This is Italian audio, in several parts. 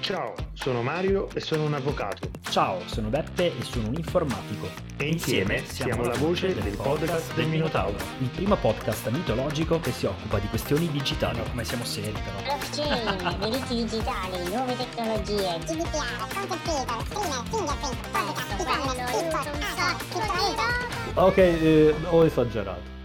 Ciao, sono Mario e sono un avvocato. Ciao, sono Beppe e sono un informatico. E insieme siamo la voce del podcast del Minotauro. Il primo podcast mitologico che si occupa di questioni digitali. come siamo seri però. Blockchain, diritti digitali, nuove tecnologie, GDPR, content creator, streamer, fingerprint, podcast, TikTok, TikTok, criptovaluta. Ok, eh, ho esagerato.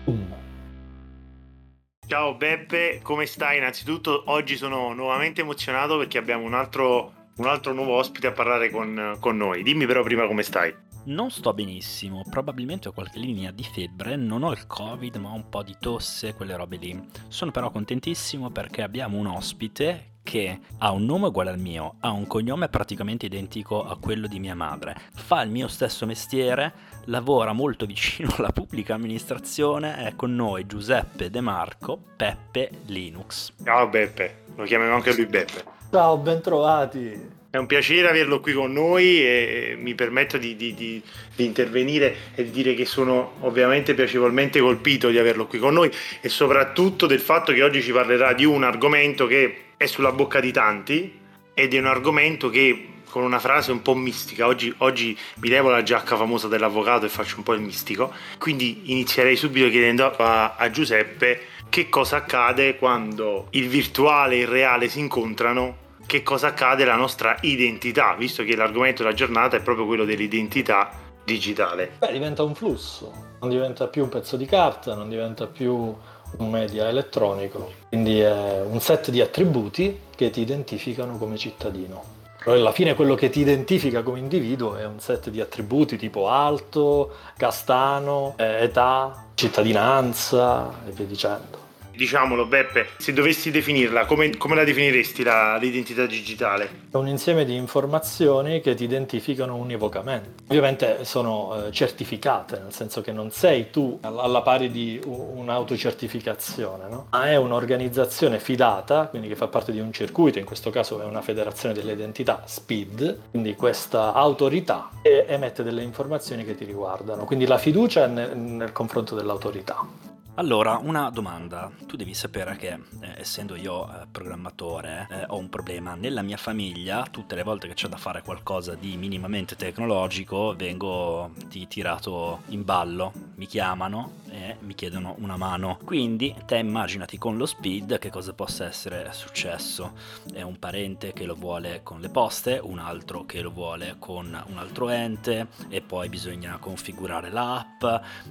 Ciao Beppe, come stai? Innanzitutto oggi sono nuovamente emozionato perché abbiamo un altro, un altro nuovo ospite a parlare con, con noi. Dimmi però prima come stai. Non sto benissimo, probabilmente ho qualche linea di febbre, non ho il covid ma ho un po' di tosse, quelle robe lì. Sono però contentissimo perché abbiamo un ospite che ha un nome uguale al mio, ha un cognome praticamente identico a quello di mia madre, fa il mio stesso mestiere, lavora molto vicino alla pubblica amministrazione, è con noi Giuseppe De Marco, Peppe Linux. Ciao Beppe, lo chiamiamo anche lui Beppe. Ciao, bentrovati. È un piacere averlo qui con noi e mi permetto di, di, di, di, intervenire e di dire che sono ovviamente piacevolmente colpito di averlo qui con noi e soprattutto del fatto che oggi ci parlerà di un argomento che è sulla bocca di tanti ed è un argomento che con una frase un po' mistica, oggi, oggi mi levo la giacca famosa dell'avvocato e faccio un po' il mistico, quindi inizierei subito chiedendo a, a Giuseppe che cosa accade quando il virtuale e il reale si incontrano che cosa accade alla nostra identità, visto che l'argomento della giornata è proprio quello dell'identità digitale. Beh, diventa un flusso, non diventa più un pezzo di carta, non diventa più un media elettronico, quindi è un set di attributi che ti identificano come cittadino. Però alla fine quello che ti identifica come individuo è un set di attributi tipo alto, castano, eh, età, cittadinanza e via dicendo. Diciamolo Beppe, se dovessi definirla, come, come la definiresti la, l'identità digitale? È un insieme di informazioni che ti identificano univocamente. Ovviamente sono eh, certificate, nel senso che non sei tu alla pari di un'autocertificazione, no? ma è un'organizzazione fidata, quindi che fa parte di un circuito, in questo caso è una federazione delle identità, SPID, quindi questa autorità che emette delle informazioni che ti riguardano. Quindi la fiducia nel, nel confronto dell'autorità. Allora, una domanda. Tu devi sapere che, eh, essendo io eh, programmatore, eh, ho un problema. Nella mia famiglia, tutte le volte che c'è da fare qualcosa di minimamente tecnologico, vengo ti- tirato in ballo. Mi chiamano e mi chiedono una mano. Quindi, te immaginati con lo speed che cosa possa essere successo. È un parente che lo vuole con le poste, un altro che lo vuole con un altro ente, e poi bisogna configurare l'app.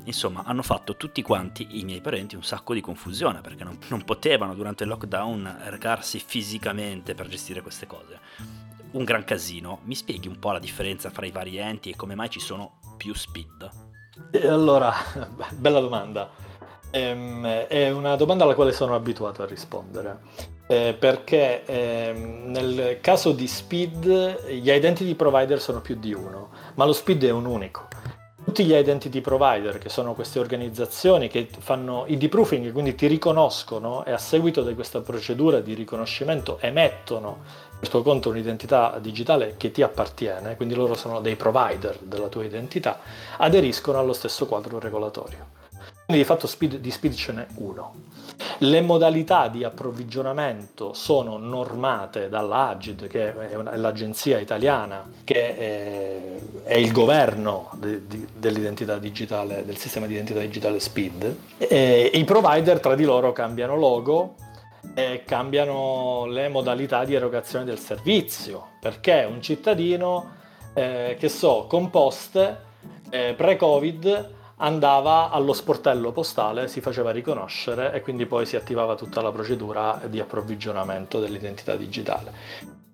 Insomma, hanno fatto tutti quanti i miei parenti un sacco di confusione perché non, non potevano durante il lockdown recarsi fisicamente per gestire queste cose. Un gran casino. Mi spieghi un po' la differenza fra i vari enti e come mai ci sono più speed? Allora, bella domanda. Ehm, è una domanda alla quale sono abituato a rispondere. Eh, perché ehm, nel caso di Speed gli identity provider sono più di uno, ma lo Speed è un unico. Tutti gli identity provider, che sono queste organizzazioni che fanno ID proofing, quindi ti riconoscono e a seguito di questa procedura di riconoscimento emettono per tuo conto un'identità digitale che ti appartiene, quindi loro sono dei provider della tua identità, aderiscono allo stesso quadro regolatorio. Quindi di fatto speed, di speed ce n'è uno. Le modalità di approvvigionamento sono normate dall'Agid, che è l'agenzia italiana che è, è il governo de, de, dell'identità digitale, del sistema di identità digitale SPID. E I provider tra di loro cambiano logo e cambiano le modalità di erogazione del servizio, perché un cittadino, eh, che so, con poste eh, pre-Covid andava allo sportello postale, si faceva riconoscere e quindi poi si attivava tutta la procedura di approvvigionamento dell'identità digitale.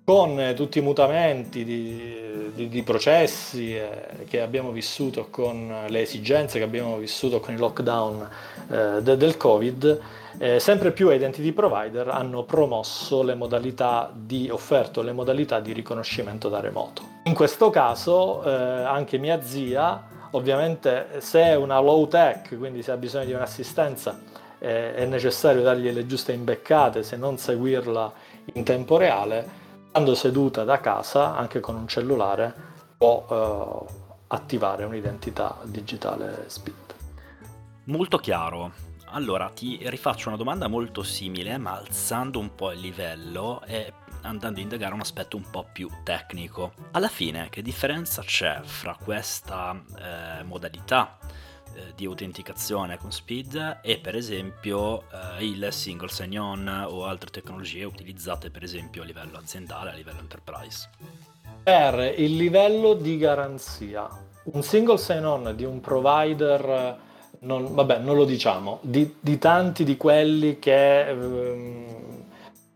Con eh, tutti i mutamenti di, di, di processi eh, che abbiamo vissuto, con le esigenze che abbiamo vissuto con il lockdown eh, de, del Covid, eh, sempre più identity provider hanno promosso le modalità di offerto, le modalità di riconoscimento da remoto. In questo caso eh, anche mia zia Ovviamente se è una low tech, quindi se ha bisogno di un'assistenza, eh, è necessario dargli le giuste imbeccate, se non seguirla in tempo reale, stando seduta da casa, anche con un cellulare, può eh, attivare un'identità digitale SPID. Molto chiaro. Allora ti rifaccio una domanda molto simile, ma alzando un po' il livello. E andando a indagare un aspetto un po' più tecnico. Alla fine, che differenza c'è fra questa eh, modalità eh, di autenticazione con Speed e per esempio eh, il single sign-on o altre tecnologie utilizzate per esempio a livello aziendale, a livello enterprise? Per il livello di garanzia, un single sign-on di un provider non, vabbè, non lo diciamo, di, di tanti di quelli che, ehm,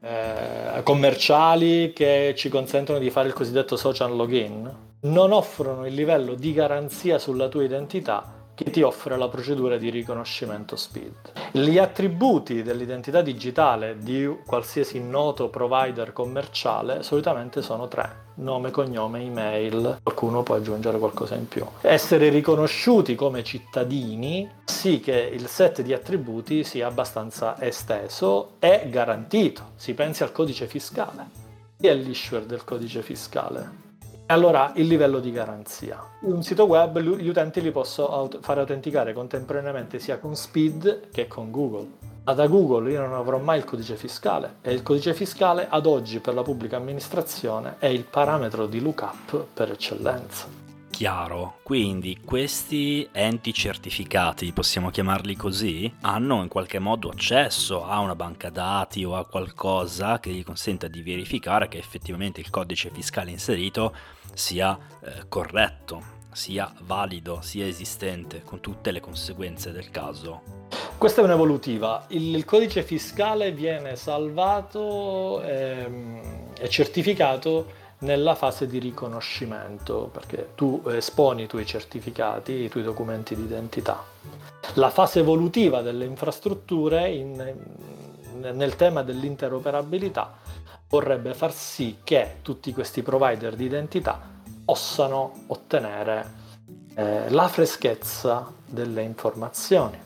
eh, commerciali che ci consentono di fare il cosiddetto social login, non offrono il livello di garanzia sulla tua identità che ti offre la procedura di riconoscimento SPID. Gli attributi dell'identità digitale di qualsiasi noto provider commerciale solitamente sono tre, nome, cognome, email, qualcuno può aggiungere qualcosa in più. Essere riconosciuti come cittadini sì che il set di attributi sia abbastanza esteso e garantito. Si pensi al codice fiscale. Chi è l'issuer del codice fiscale? Allora, il livello di garanzia. Un sito web gli utenti li posso aut- fare autenticare contemporaneamente sia con Speed che con Google. Ma da Google io non avrò mai il codice fiscale e il codice fiscale ad oggi per la pubblica amministrazione è il parametro di lookup per eccellenza. Chiaro, quindi questi enti certificati, possiamo chiamarli così, hanno in qualche modo accesso a una banca dati o a qualcosa che gli consenta di verificare che effettivamente il codice fiscale inserito sia eh, corretto, sia valido, sia esistente, con tutte le conseguenze del caso. Questa è un'evolutiva. Il, codice fiscale viene salvato ehm, e certificato nella fase di riconoscimento, perché tu esponi i tuoi certificati, i tuoi documenti di identità. La fase evolutiva delle infrastrutture in, nel tema dell'interoperabilità vorrebbe far sì che tutti questi provider di identità possano ottenere eh, la freschezza delle informazioni.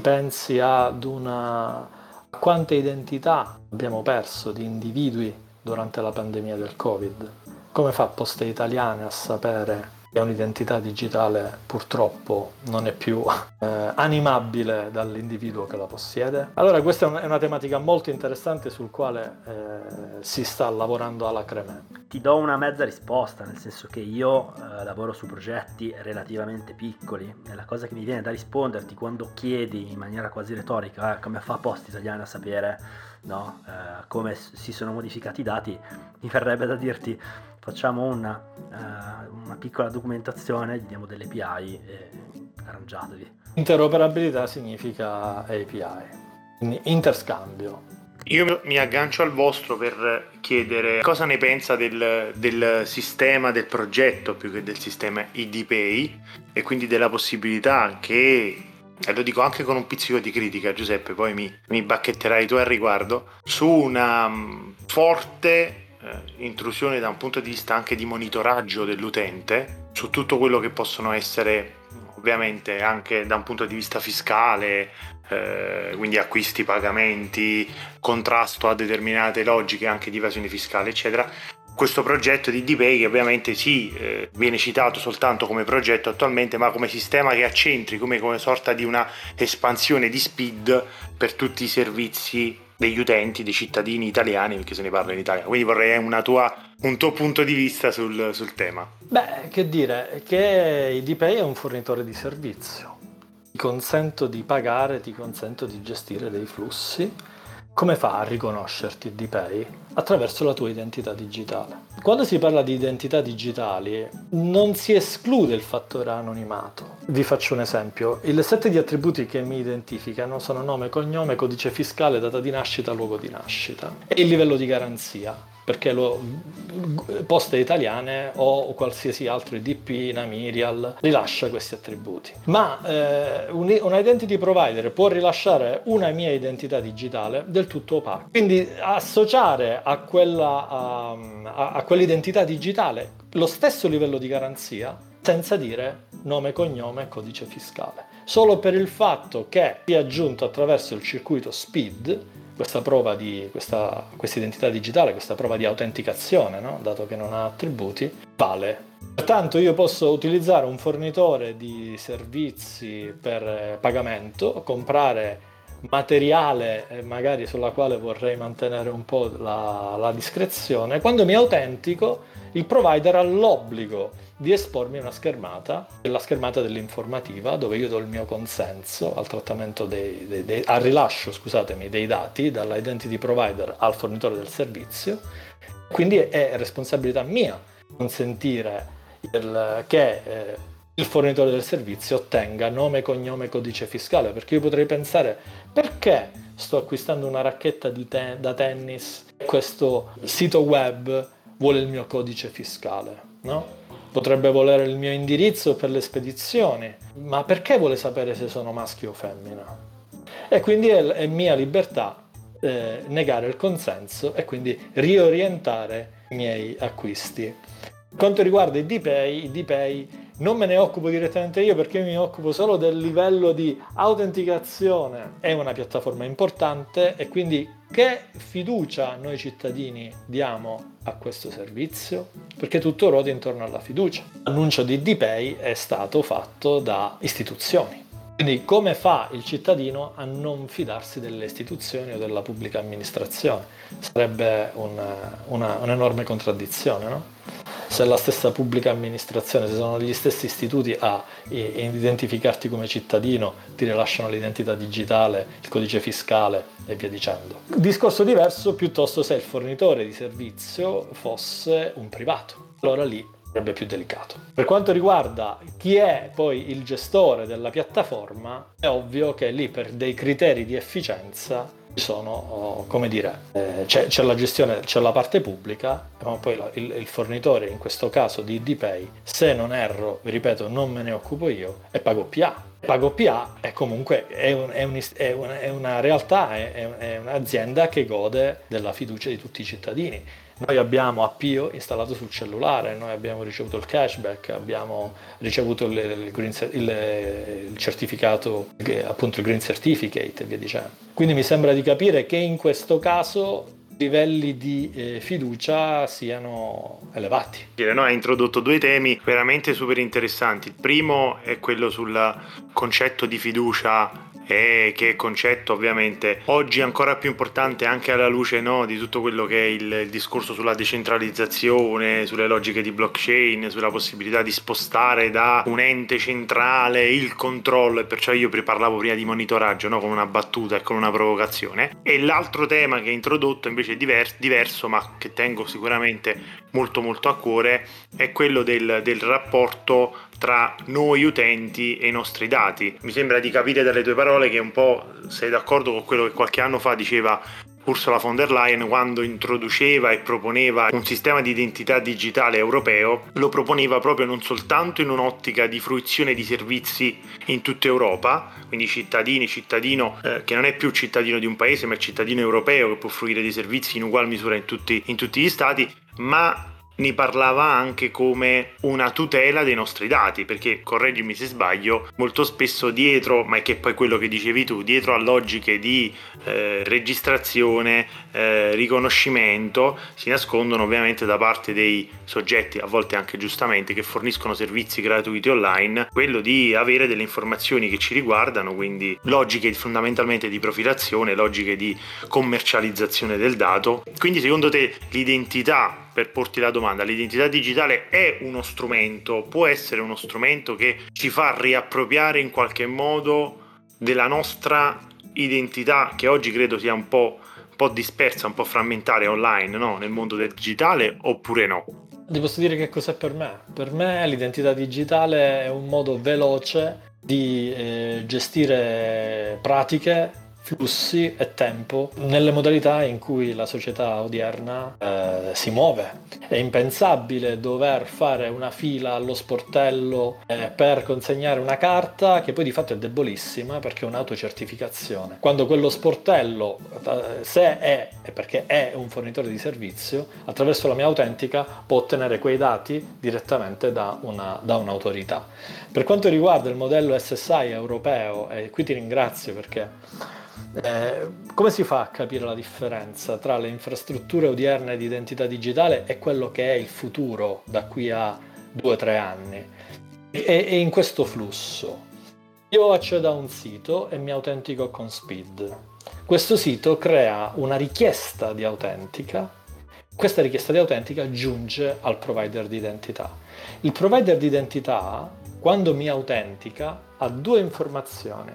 Pensi ad una a quante identità abbiamo perso di individui durante la pandemia del Covid. Come fa Poste Italiane a sapere un'identità digitale purtroppo non è più eh, animabile dall'individuo che la possiede. Allora questa è una, tematica molto interessante sul quale eh, si sta lavorando alla Creme. Ti do una mezza risposta, nel senso che io eh, lavoro su progetti relativamente piccoli e la cosa che mi viene da risponderti quando chiedi in maniera quasi retorica eh, come fa Poste Italiane a sapere no, eh, come si sono modificati i dati, mi verrebbe da dirti facciamo una, uh, una piccola documentazione, gli diamo delle API e arrangiatevi. Interoperabilità significa API, quindi interscambio. Io mi aggancio al vostro per chiedere cosa ne pensa del, del, sistema, del progetto più che del sistema IDPay e quindi della possibilità che, e lo dico anche con un pizzico di critica Giuseppe, poi mi, mi bacchetterai tu al riguardo, su una mm, forte intrusione da un punto di vista anche di monitoraggio dell'utente su tutto quello che possono essere ovviamente anche da un punto di vista fiscale, eh, quindi acquisti, pagamenti, contrasto a determinate logiche anche di evasione fiscale, eccetera. Questo progetto di DPay ovviamente sì, eh, viene citato soltanto come progetto attualmente, ma come sistema che accentri, come, come sorta di una espansione di speed per tutti i servizi degli utenti, dei cittadini italiani, perché se ne parla in Italia. Quindi vorrei tua, un tuo punto di vista sul, sul tema. Beh, che dire, che IDPay è un fornitore di servizio. Ti consento di pagare, ti consento di gestire dei flussi come fa a riconoscerti DPay? Attraverso la tua identità digitale. Quando si parla di identità digitali non si esclude il fattore anonimato. Vi faccio un esempio. Il set di attributi che mi identificano sono nome, cognome, codice fiscale, data di nascita, luogo di nascita e il livello di garanzia perché lo, Poste Italiane o qualsiasi altro IDP, Namirial rilascia questi attributi. Ma eh, un, un, identity provider può rilasciare una mia identità digitale del tutto opaca. Quindi associare a, quella, a, a quell'identità digitale lo stesso livello di garanzia senza dire nome, cognome e codice fiscale. Solo per il fatto che sia aggiunto attraverso il circuito SPID questa prova di questa, identità digitale, questa prova di autenticazione, no? dato che non ha attributi, vale. Pertanto io posso utilizzare un fornitore di servizi per pagamento, comprare materiale, eh, magari sulla quale vorrei mantenere un po' la, la discrezione, quando mi autentico il provider ha l'obbligo di espormi una schermata, la schermata dell'informativa, dove io do il mio consenso al dei, dei, dei, al rilascio scusatemi, dei dati dall'identity provider al fornitore del servizio. Quindi è responsabilità mia consentire il, che eh, il fornitore del servizio ottenga nome, cognome, codice fiscale, perché io potrei pensare perché sto acquistando una racchetta te- da tennis e questo sito web vuole il mio codice fiscale, no? Potrebbe volere il mio indirizzo per le spedizioni, ma perché vuole sapere se sono maschio o femmina? E quindi è, è mia libertà eh, negare il consenso e quindi riorientare i miei acquisti. Quanto riguarda i DPay, i DPay non me ne occupo direttamente io perché mi occupo solo del livello di autenticazione. È una piattaforma importante e quindi che fiducia noi cittadini diamo a questo servizio? Perché tutto ruota intorno alla fiducia. L'annuncio di DPay è stato fatto da istituzioni. Quindi come fa il cittadino a non fidarsi delle istituzioni o della pubblica amministrazione? Sarebbe una, una, un'enorme contraddizione, no? se la stessa pubblica amministrazione, se sono gli stessi istituti a identificarti come cittadino, ti rilasciano l'identità digitale, il codice fiscale e via dicendo. Discorso diverso piuttosto se il fornitore di servizio fosse un privato. Allora lì sarebbe più delicato. Per quanto riguarda chi è poi il gestore della piattaforma, è ovvio che lì per dei criteri di efficienza sono, oh, come dire, eh, c'è, c'è, la gestione, c'è la parte pubblica, ma poi il, il, fornitore, in questo caso di DPay, se non erro, vi ripeto, non me ne occupo io, e pago PA. PA è comunque è, un, è, un, è, una, è una realtà, è un'azienda che gode della fiducia di tutti i cittadini noi abbiamo Appio installato sul cellulare, noi abbiamo ricevuto il cashback, abbiamo ricevuto il, il, il, il certificato, appunto il Green Certificate e via dicendo. Quindi mi sembra di capire che in questo caso i livelli di eh, fiducia siano elevati. No, ha introdotto due temi veramente super interessanti. Il primo è quello sul concetto di fiducia e che concetto ovviamente oggi ancora più importante anche alla luce no, di tutto quello che è il, il, discorso sulla decentralizzazione, sulle logiche di blockchain, sulla possibilità di spostare da un ente centrale il controllo e perciò io parlavo prima di monitoraggio no, con una battuta e con una provocazione. E l'altro tema che ha introdotto invece è divers- diverso ma che tengo sicuramente molto molto a cuore è quello del, del rapporto tra noi utenti e i nostri dati. Mi sembra di capire dalle tue parole che un po' sei d'accordo con quello che qualche anno fa diceva Ursula von der Leyen quando introduceva e proponeva un sistema di identità digitale europeo, lo proponeva proprio non soltanto in un'ottica di fruizione di servizi in tutta Europa, quindi cittadini, cittadino eh, che non è più cittadino di un paese ma è cittadino europeo che può fruire di servizi in ugual misura in tutti, in tutti gli stati, ma ne parlava anche come una tutela dei nostri dati, perché correggimi se sbaglio, molto spesso dietro, ma è che poi quello che dicevi tu, dietro a logiche di eh, registrazione, eh, riconoscimento, si nascondono ovviamente da parte dei soggetti, a volte anche giustamente, che forniscono servizi gratuiti online, quello di avere delle informazioni che ci riguardano, quindi logiche fondamentalmente di profilazione, logiche di commercializzazione del dato. Quindi secondo te l'identità per porti la domanda, l'identità digitale è uno strumento, può essere uno strumento che ci fa riappropriare in qualche modo della nostra identità che oggi credo sia un po', un po dispersa, un po' frammentaria online, no? nel mondo del digitale, oppure no? Ti posso dire che cos'è per me? Per me l'identità digitale è un modo veloce di eh, gestire pratiche flussi e tempo nelle modalità in cui la società odierna eh, si muove. È impensabile dover fare una fila allo sportello eh, per consegnare una carta che poi di fatto è debolissima perché è un'autocertificazione. Quando quello sportello, eh, se è, e perché è un fornitore di servizio, attraverso la mia autentica può ottenere quei dati direttamente da, una, da un'autorità. Per quanto riguarda il modello SSI europeo, e qui ti ringrazio perché eh, come si fa a capire la differenza tra le infrastrutture odierne di identità digitale e quello che è il futuro da qui a due o tre anni? E, e in questo flusso, Io accedo a un sito e mi autentico con Speed. Questo sito crea una richiesta di autentica. Questa richiesta di autentica giunge al provider di identità. Il provider di identità, quando mi autentica, ha due informazioni.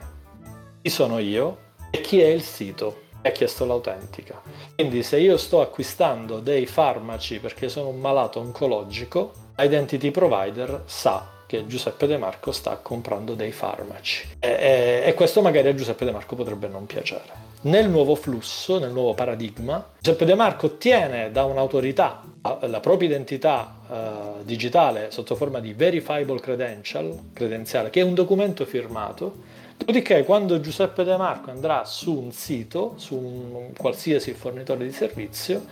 Chi sono io e chi è il sito che ha chiesto l'autentica. Quindi se io sto acquistando dei farmaci perché sono un malato oncologico, l'identity provider sa che Giuseppe De Marco sta comprando dei farmaci. E, e, e, questo magari a Giuseppe De Marco potrebbe non piacere. Nel nuovo flusso, nel nuovo paradigma, Giuseppe De Marco ottiene da un'autorità la propria identità uh, digitale sotto forma di verifiable credential, credenziale, che è un documento firmato. Dopodiché, quando Giuseppe De Marco andrà su un sito, su un qualsiasi fornitore di servizio,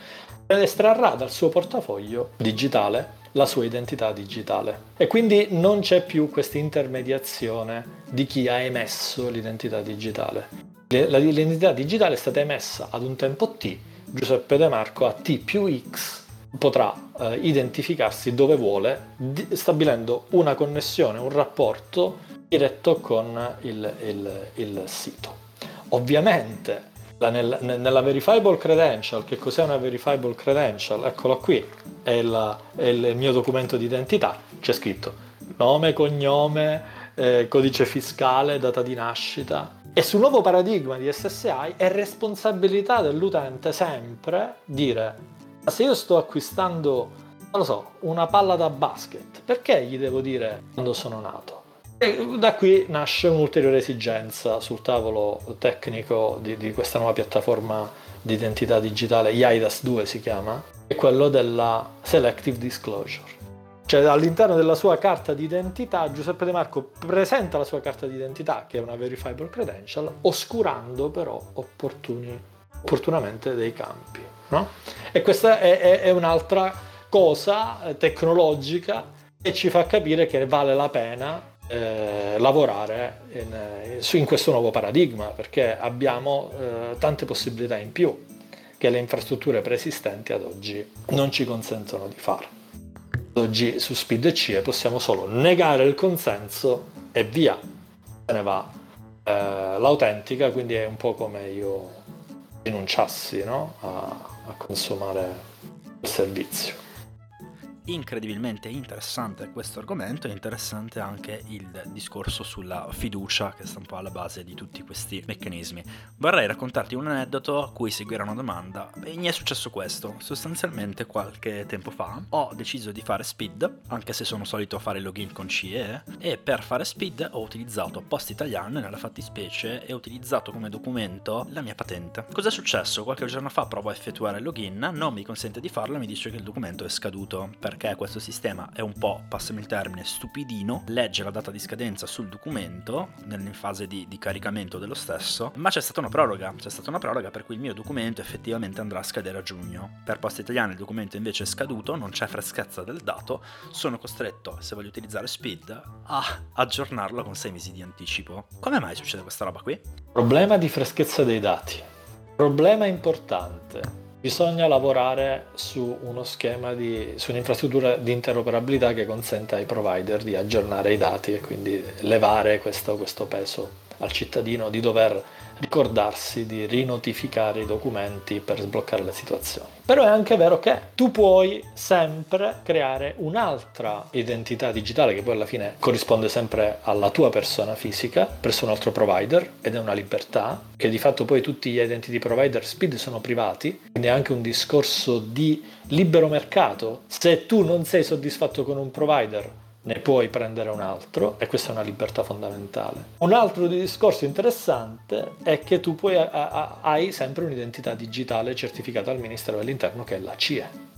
estrarrà dal suo portafoglio digitale la sua identità digitale. E quindi non c'è più questa intermediazione di chi ha emesso l'identità digitale. L'identità digitale è stata emessa ad un tempo T, Giuseppe De Marco a T più X potrà eh, identificarsi dove vuole, stabilendo una connessione, un rapporto diretto con il, il, il sito. Ovviamente la, nel, nella verifiable credential, che cos'è una verifiable credential? Eccolo qui, è, il, è il mio documento di identità, c'è scritto nome, cognome, eh, codice fiscale, data di nascita. E sul nuovo paradigma di SSI è responsabilità dell'utente sempre dire, ma se io sto acquistando, non lo so, una palla da basket, perché gli devo dire quando sono nato? E da qui nasce un'ulteriore esigenza sul tavolo tecnico di, di questa nuova piattaforma di identità digitale, IIDAS 2 si chiama, è quello della Selective Disclosure. Cioè all'interno della sua carta di identità Giuseppe De Marco presenta la sua carta di identità, che è una verifiable credential, oscurando però opportunamente dei campi. No? E questa è, è, è un'altra cosa tecnologica che ci fa capire che vale la pena eh, lavorare in, eh, in, questo nuovo paradigma perché abbiamo eh, tante possibilità in più che le infrastrutture preesistenti ad oggi non ci consentono di fare. Ad oggi su Speed e CIE possiamo solo negare il consenso e via, se ne va eh, l'autentica, quindi è un po' come io rinunciassi no? a, a consumare il servizio incredibilmente interessante questo argomento e interessante anche il discorso sulla fiducia che sta un po' alla base di tutti questi meccanismi. Vorrei raccontarti un aneddoto a cui seguire una domanda e mi è successo questo. Sostanzialmente qualche tempo fa ho deciso di fare speed, anche se sono solito fare login con CE, e per fare speed ho utilizzato Post Italiano nella fattispecie e ho utilizzato come documento la mia patente. Cos'è successo? Qualche giorno fa provo a effettuare il login, non mi consente di farlo e mi dice che il documento è scaduto. Per perché questo sistema è un po', passami il termine, stupidino, legge la data di scadenza sul documento in fase di, di caricamento dello stesso, ma c'è stata una proroga, c'è stata una proroga per cui il mio documento effettivamente andrà a scadere a giugno. Per Posta Italiana il documento invece è scaduto, non c'è freschezza del dato, sono costretto, se voglio utilizzare Speed, a aggiornarlo con 6 mesi di anticipo. Come mai succede questa roba qui? Problema di freschezza dei dati. Problema importante Bisogna lavorare su uno schema di, su un'infrastruttura di interoperabilità che consenta ai provider di aggiornare i dati e quindi levare questo, questo peso al cittadino di dover ricordarsi di rinotificare i documenti per sbloccare le situazioni. Però è anche vero che tu puoi sempre creare un'altra identità digitale che poi alla fine corrisponde sempre alla tua persona fisica presso un altro provider ed è una libertà che di fatto poi tutti gli identity provider speed sono privati, quindi è anche un discorso di libero mercato. Se tu non sei soddisfatto con un provider ne puoi prendere un altro e questa è una libertà fondamentale. Un altro discorso interessante è che tu puoi, hai sempre un'identità digitale certificata dal Ministero dell'Interno che è la CIE.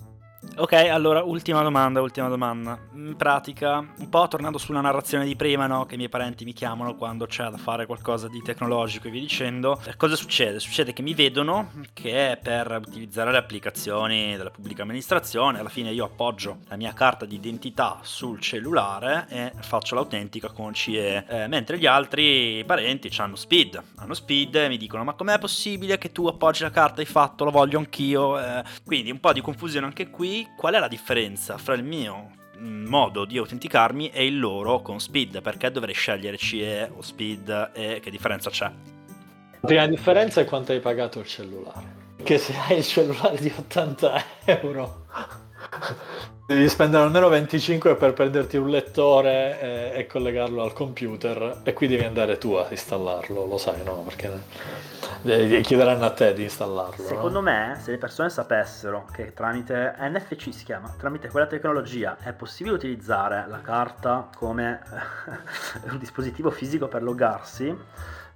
Ok, allora ultima domanda, ultima domanda. In pratica, un po' tornando sulla narrazione di prima, no? Che i miei parenti mi chiamano quando c'è da fare qualcosa di tecnologico e via dicendo. Eh, cosa succede? Succede che mi vedono che per utilizzare le applicazioni della pubblica amministrazione, alla fine io appoggio la mia carta di identità sul cellulare e faccio l'autentica con CE, eh, mentre gli altri parenti hanno Speed. Hanno Speed e mi dicono ma com'è possibile che tu appoggi la carta, hai fatto, lo voglio anch'io. Eh, quindi un po' di confusione anche qui qual è la differenza fra il mio mm, modo di autenticarmi è il loro con Speed, perché dovrei scegliere CE o Speed e che differenza c'è? La prima differenza è quanto hai pagato il cellulare. Che se hai il cellulare di 80 euro devi spendere almeno 25 per prenderti un lettore e, e, collegarlo al computer e qui devi andare tu a installarlo, lo sai no? Perché chiederanno a te di installarlo. Secondo no? me se le persone sapessero che tramite NFC si chiama, tramite quella tecnologia è possibile utilizzare la carta come un dispositivo fisico per loggarsi,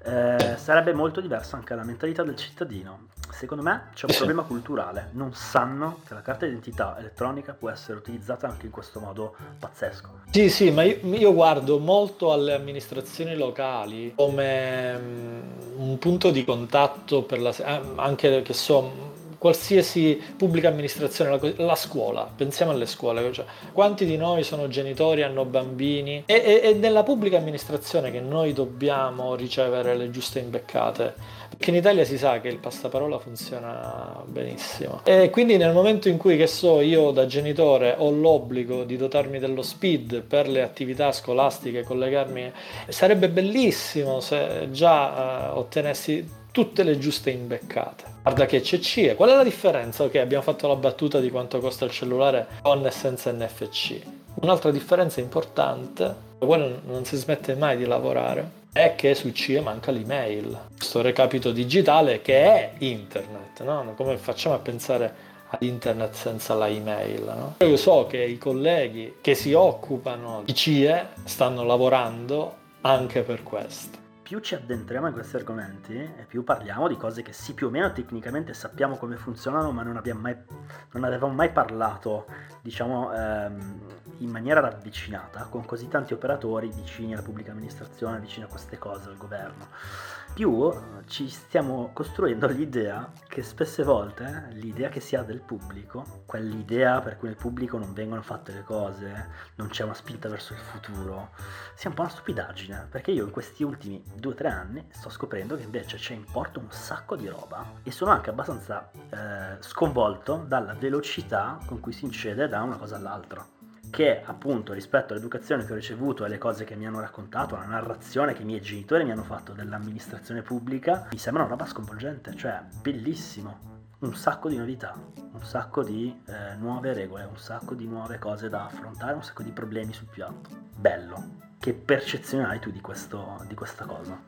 eh, sarebbe molto diversa anche la mentalità del cittadino. Secondo me c'è un problema culturale, non sanno che la carta d'identità elettronica può essere utilizzata anche in questo modo pazzesco. Sì, sì, ma io, io guardo molto alle amministrazioni locali come um, un punto di contatto per la, anche che so qualsiasi pubblica amministrazione, la, la, scuola, pensiamo alle scuole, cioè, quanti di noi sono genitori, hanno bambini? E, è nella pubblica amministrazione che noi dobbiamo ricevere le giuste imbeccate, perché in Italia si sa che il passaparola funziona benissimo. E quindi nel momento in cui, che so, io da genitore ho l'obbligo di dotarmi dello speed per le attività scolastiche, collegarmi, sarebbe bellissimo se già uh, ottenessi tutte le giuste imbeccate. Guarda che c'è CE. Qual è la differenza? Ok, abbiamo fatto la battuta di quanto costa il cellulare con e senza NFC. Un'altra differenza importante, la quale non si smette mai di lavorare, è che su CE manca l'email. Questo recapito digitale che è internet, no? Come facciamo a pensare ad internet senza la email? No? Io so che i colleghi che si occupano di CE stanno lavorando anche per questo più ci addentriamo in questi argomenti e più parliamo di cose che sì più o meno tecnicamente sappiamo come funzionano ma non, mai, non avevamo mai parlato diciamo ehm, in maniera ravvicinata con così tanti operatori vicini alla pubblica amministrazione, vicini a queste cose, al governo. Più eh, ci stiamo costruendo l'idea che spesse volte l'idea che si ha del pubblico, quell'idea per cui nel pubblico non vengono fatte le cose, non c'è una spinta verso il futuro, sia un po' una stupidaggine, perché io in questi ultimi due o tre anni sto scoprendo che invece c'è in porto un sacco di roba e sono anche abbastanza eh, sconvolto dalla velocità con cui si incede da una cosa all'altra che appunto rispetto all'educazione che ho ricevuto e alle cose che mi hanno raccontato, la narrazione che i miei genitori mi hanno fatto dell'amministrazione pubblica, mi sembra una roba sconvolgente, cioè bellissimo. Un sacco di novità, un sacco di eh, nuove regole, un sacco di nuove cose da affrontare, un sacco di problemi sul piatto. Bello. Che percezione hai tu di, questo, di questa cosa?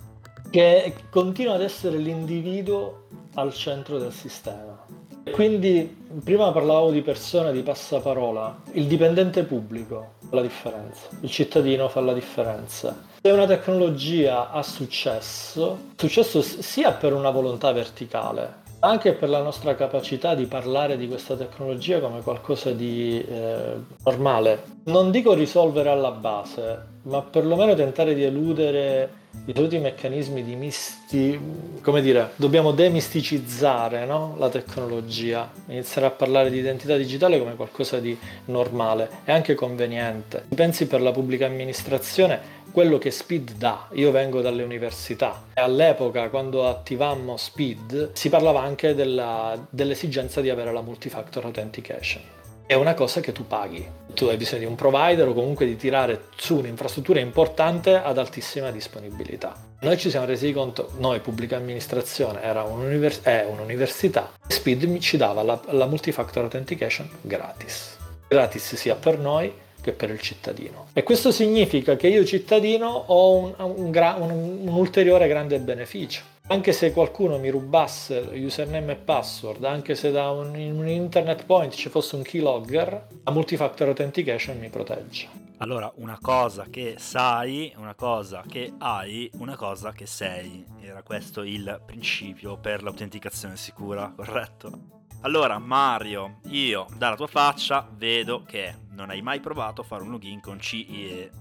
Che continua ad essere l'individuo al centro del sistema quindi prima parlavo di persone, di passaparola, il dipendente pubblico fa la differenza, il cittadino fa la differenza. Se una tecnologia ha successo, successo sia per una volontà verticale, anche per la nostra capacità di parlare di questa tecnologia come qualcosa di eh, normale. Non dico risolvere alla base, ma perlomeno tentare di eludere i soliti meccanismi di misti, come dire, dobbiamo demisticizzare no? la tecnologia, iniziare a parlare di identità digitale come qualcosa di normale e anche conveniente. Pensi per la pubblica amministrazione quello che Speed dà. Io vengo dalle università e all'epoca quando attivammo Speed si parlava anche della, dell'esigenza di avere la multifactor authentication è una cosa che tu paghi. Tu hai bisogno di un provider o comunque di tirare su un'infrastruttura importante ad altissima disponibilità. Noi ci siamo resi conto, noi pubblica amministrazione era un'univers- è un'università, Speed ci dava la, la multifactor authentication gratis. Gratis sia per noi che per il cittadino. E questo significa che io cittadino ho un, un, un, un ulteriore grande beneficio anche se qualcuno mi rubasse username e password, anche se da un, un, internet point ci fosse un keylogger, la multifactor authentication mi protegge. Allora, una cosa che sai, una cosa che hai, una cosa che sei. Era questo il principio per l'autenticazione sicura, corretto? Allora, Mario, io dalla tua faccia vedo che non hai mai provato a fare un login con CIE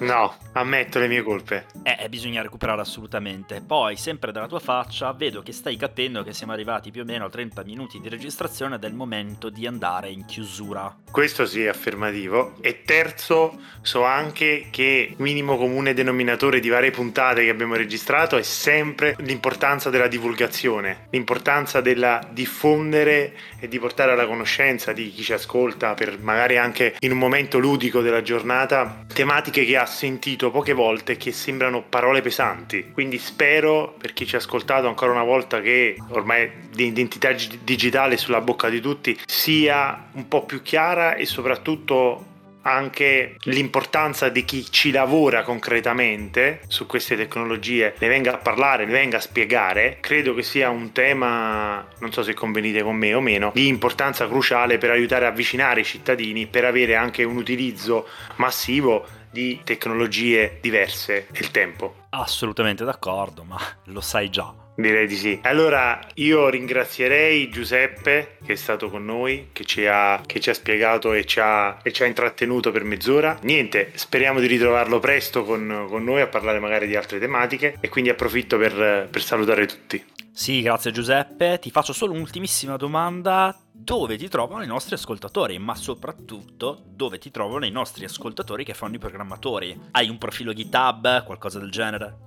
No, ammetto le mie colpe. Eh, bisogna recuperare assolutamente. Poi, sempre dalla tua faccia, vedo che stai capendo che siamo arrivati più o meno a 30 minuti di registrazione del momento di andare in chiusura. Questo sì è affermativo. E terzo, so anche che minimo comune denominatore di varie puntate che abbiamo registrato è sempre l'importanza della divulgazione, l'importanza della diffondere e di portare alla conoscenza di chi ci ascolta per magari anche in un momento ludico della giornata tematiche che ha sentito poche volte che sembrano parole pesanti. Quindi spero per chi ci ha ascoltato ancora una volta che ormai l'identità digitale sulla bocca di tutti sia un po' più chiara e soprattutto anche l'importanza di chi ci lavora concretamente su queste tecnologie ne venga a parlare, ne venga a spiegare, credo che sia un tema, non so se convenite con me o meno, di importanza cruciale per aiutare a avvicinare i cittadini, per avere anche un utilizzo massivo di tecnologie diverse nel tempo. Assolutamente d'accordo, ma lo sai già. Direi di sì. Allora io ringrazierei Giuseppe che è stato con noi, che ci ha, che ci ha spiegato e ci ha, e ci ha, intrattenuto per mezz'ora. Niente, speriamo di ritrovarlo presto con, con, noi a parlare magari di altre tematiche e quindi approfitto per, per salutare tutti. Sì, grazie Giuseppe. Ti faccio solo un'ultimissima domanda dove ti trovano i nostri ascoltatori, ma soprattutto dove ti trovano i nostri ascoltatori che fanno i programmatori. Hai un profilo GitHub, qualcosa del genere?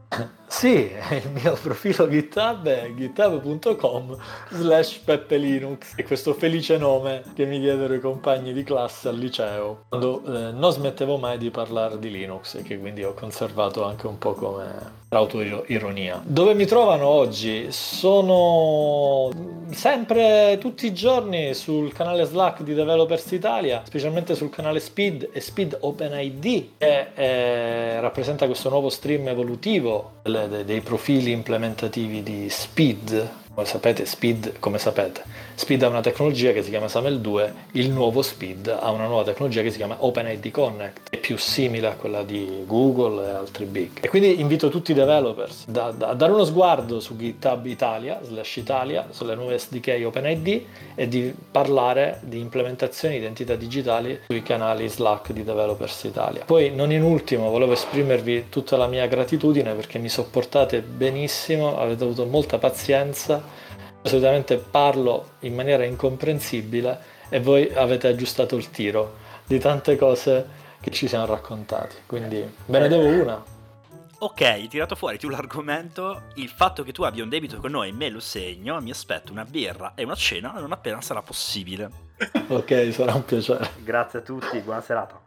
Sì, il mio profilo GitHub è github.com slash peppelinux e questo felice nome che mi diedero i compagni di classe al liceo quando eh, non smettevo mai di parlare di Linux e che quindi ho conservato anche un po' come autoironia. Dove mi trovano oggi? Sono sempre tutti i giorni sul canale Slack di Developers Italia, specialmente sul canale Speed e Speed OpenID, che eh, rappresenta questo nuovo stream evolutivo dei profili implementativi di Speed come sapete, Speed, come sapete, Speed ha una tecnologia che si chiama SAML 2, il nuovo Speed ha una nuova tecnologia che si chiama OpenID Connect, è più simile a quella di Google e altri big. E quindi invito tutti i developers da, da, a dare uno sguardo su GitHub Italia, slash Italia, sulle nuove SDK OpenID e di parlare di implementazioni di identità digitali sui canali Slack di Developers Italia. Poi, non in ultimo, volevo esprimervi tutta la mia gratitudine perché mi sopportate benissimo, avete avuto molta pazienza solitamente parlo in maniera incomprensibile e voi avete aggiustato il tiro di tante cose che ci siamo raccontati. Quindi ve ne devo una. Ok, tirato fuori tu l'argomento, il fatto che tu abbia un debito con noi me lo segno, mi aspetto una birra e una cena non appena sarà possibile. ok, sarà un piacere. Grazie a tutti, buona serata.